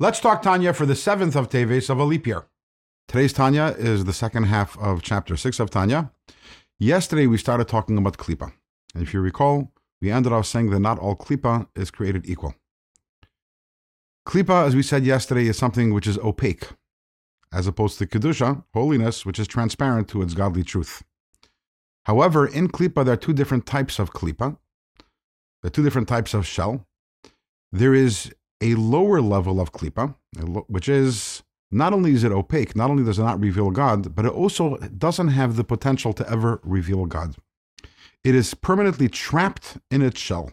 Let's talk Tanya for the seventh of Teves of a leap year. Today's Tanya is the second half of chapter six of Tanya. Yesterday we started talking about klipa, and if you recall, we ended off saying that not all klipa is created equal. Klipa, as we said yesterday, is something which is opaque, as opposed to kedusha, holiness, which is transparent to its godly truth. However, in klipa there are two different types of klipa. Are two different types of shell. There is a lower level of klipa, which is not only is it opaque, not only does it not reveal God, but it also doesn't have the potential to ever reveal God. It is permanently trapped in its shell.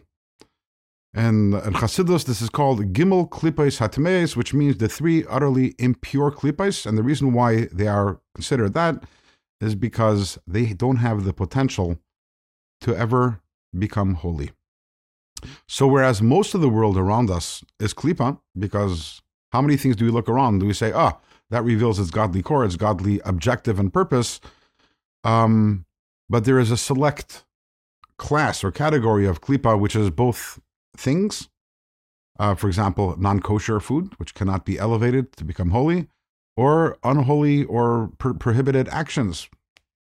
And in Chassidus, this is called Gimel Klipais Hatmeis, which means the three utterly impure Klipais. And the reason why they are considered that is because they don't have the potential to ever become holy. So, whereas most of the world around us is klipa, because how many things do we look around? Do we say, ah, that reveals its godly core, its godly objective and purpose? Um, but there is a select class or category of klipa, which is both things. Uh, for example, non kosher food, which cannot be elevated to become holy, or unholy or pro- prohibited actions,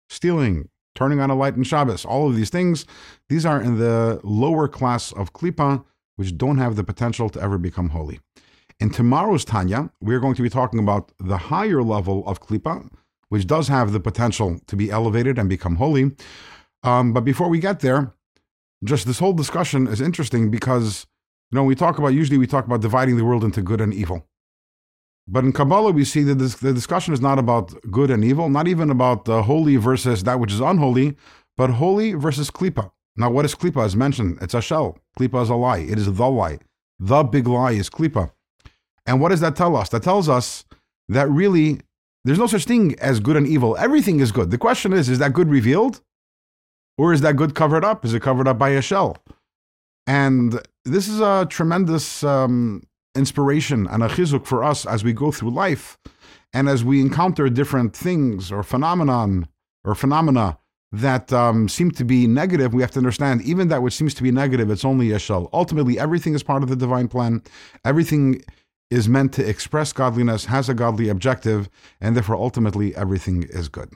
stealing, turning on a light in Shabbos, all of these things, these are in the lower class of klipa, which don't have the potential to ever become holy. In tomorrow's Tanya, we're going to be talking about the higher level of klipa, which does have the potential to be elevated and become holy. Um, but before we get there, just this whole discussion is interesting because you know we talk about usually we talk about dividing the world into good and evil. But in Kabbalah, we see that this, the discussion is not about good and evil, not even about the holy versus that which is unholy, but holy versus klipa. Now, what is klipa? As mentioned, it's a shell. Klipa is a lie. It is the lie. The big lie is klipa. And what does that tell us? That tells us that really there's no such thing as good and evil. Everything is good. The question is, is that good revealed? Or is that good covered up? Is it covered up by a shell? And this is a tremendous um, inspiration and a chizuk for us as we go through life and as we encounter different things or phenomenon or phenomena that um, seem to be negative, we have to understand even that which seems to be negative, it's only a shell. Ultimately, everything is part of the divine plan. Everything is meant to express godliness, has a godly objective, and therefore ultimately everything is good.